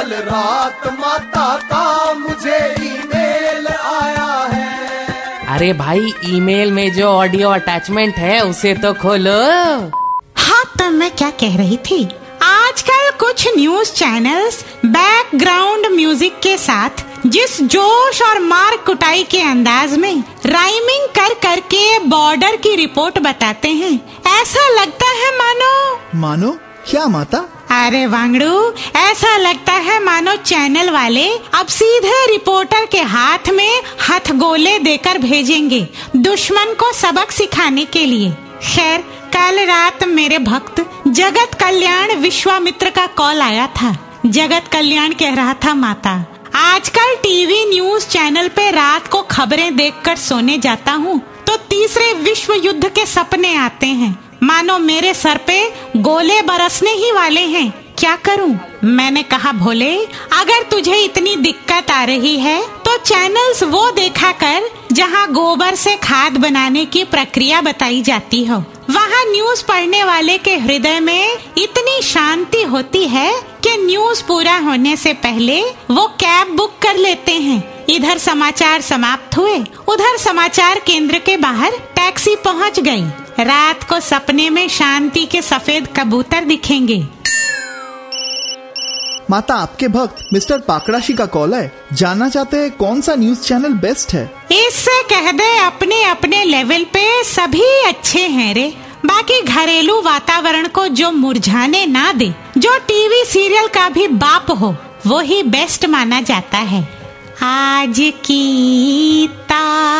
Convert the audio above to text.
कल रात माता का मुझे ईमेल आया है। अरे भाई ईमेल में जो ऑडियो अटैचमेंट है उसे तो खोलो। हाँ तो मैं क्या कह रही थी? आजकल कुछ न्यूज़ चैनल्स बैकग्राउंड म्यूज़िक के साथ जिस जोश और मार कुटाई के अंदाज में राइमिंग कर करके बॉर्डर की रिपोर्ट बताते हैं ऐसा लगता है मानो। मानो? क्या माता? अरे वांगड़ू, ऐसा लगता है मानो चैनल वाले अब सीधे रिपोर्टर के हाथ में हथगोले देकर भेजेंगे दुश्मन को सबक सिखाने के लिए। खैर, कल रात मेरे भक्त जगत कल्याण विश्वामित्र का कॉल आया था। जगत कल्याण कह रहा था, माता, आजकल टीवी न्यूज़ चैनल पे रात को खबरें देखकर सोने जाता हूँ तो तीसरे विश्व युद्ध के सपने आते हैं। मानो मेरे सर पे गोले बरसने ही वाले हैं। क्या करूँ? मैंने कहा, भोले, अगर तुझे इतनी दिक्कत आ रही है तो चैनल्स वो देखा कर, जहाँ गोबर से खाद बनाने की प्रक्रिया बताई जाती हो। वहाँ न्यूज़ पढ़ने वाले के हृदय में इतनी शांति होती है कि न्यूज़ पूरा होने से पहले वो कैब बुक कर लेते हैं। इधर समाचार समाप्त हुए, उधर समाचार केंद्र के बाहर टैक्सी पहुँच गई। रात को सपने में शांति के सफ़ेद कबूतर दिखेंगे। माता आपके भक्त मिस्टर पाकड़ाशी का कॉल है। जानना चाहते हैं कौन सा न्यूज़ चैनल बेस्ट है? इससे कह दे अपने अपने लेवल पे सभी अच्छे हैं रे। बाकी घरेलू वातावरण को जो मुरझाने ना दे जो टीवी सीरियल का भी बाप हो वो ही बेस्ट माना जाता है। आज की ताज़ा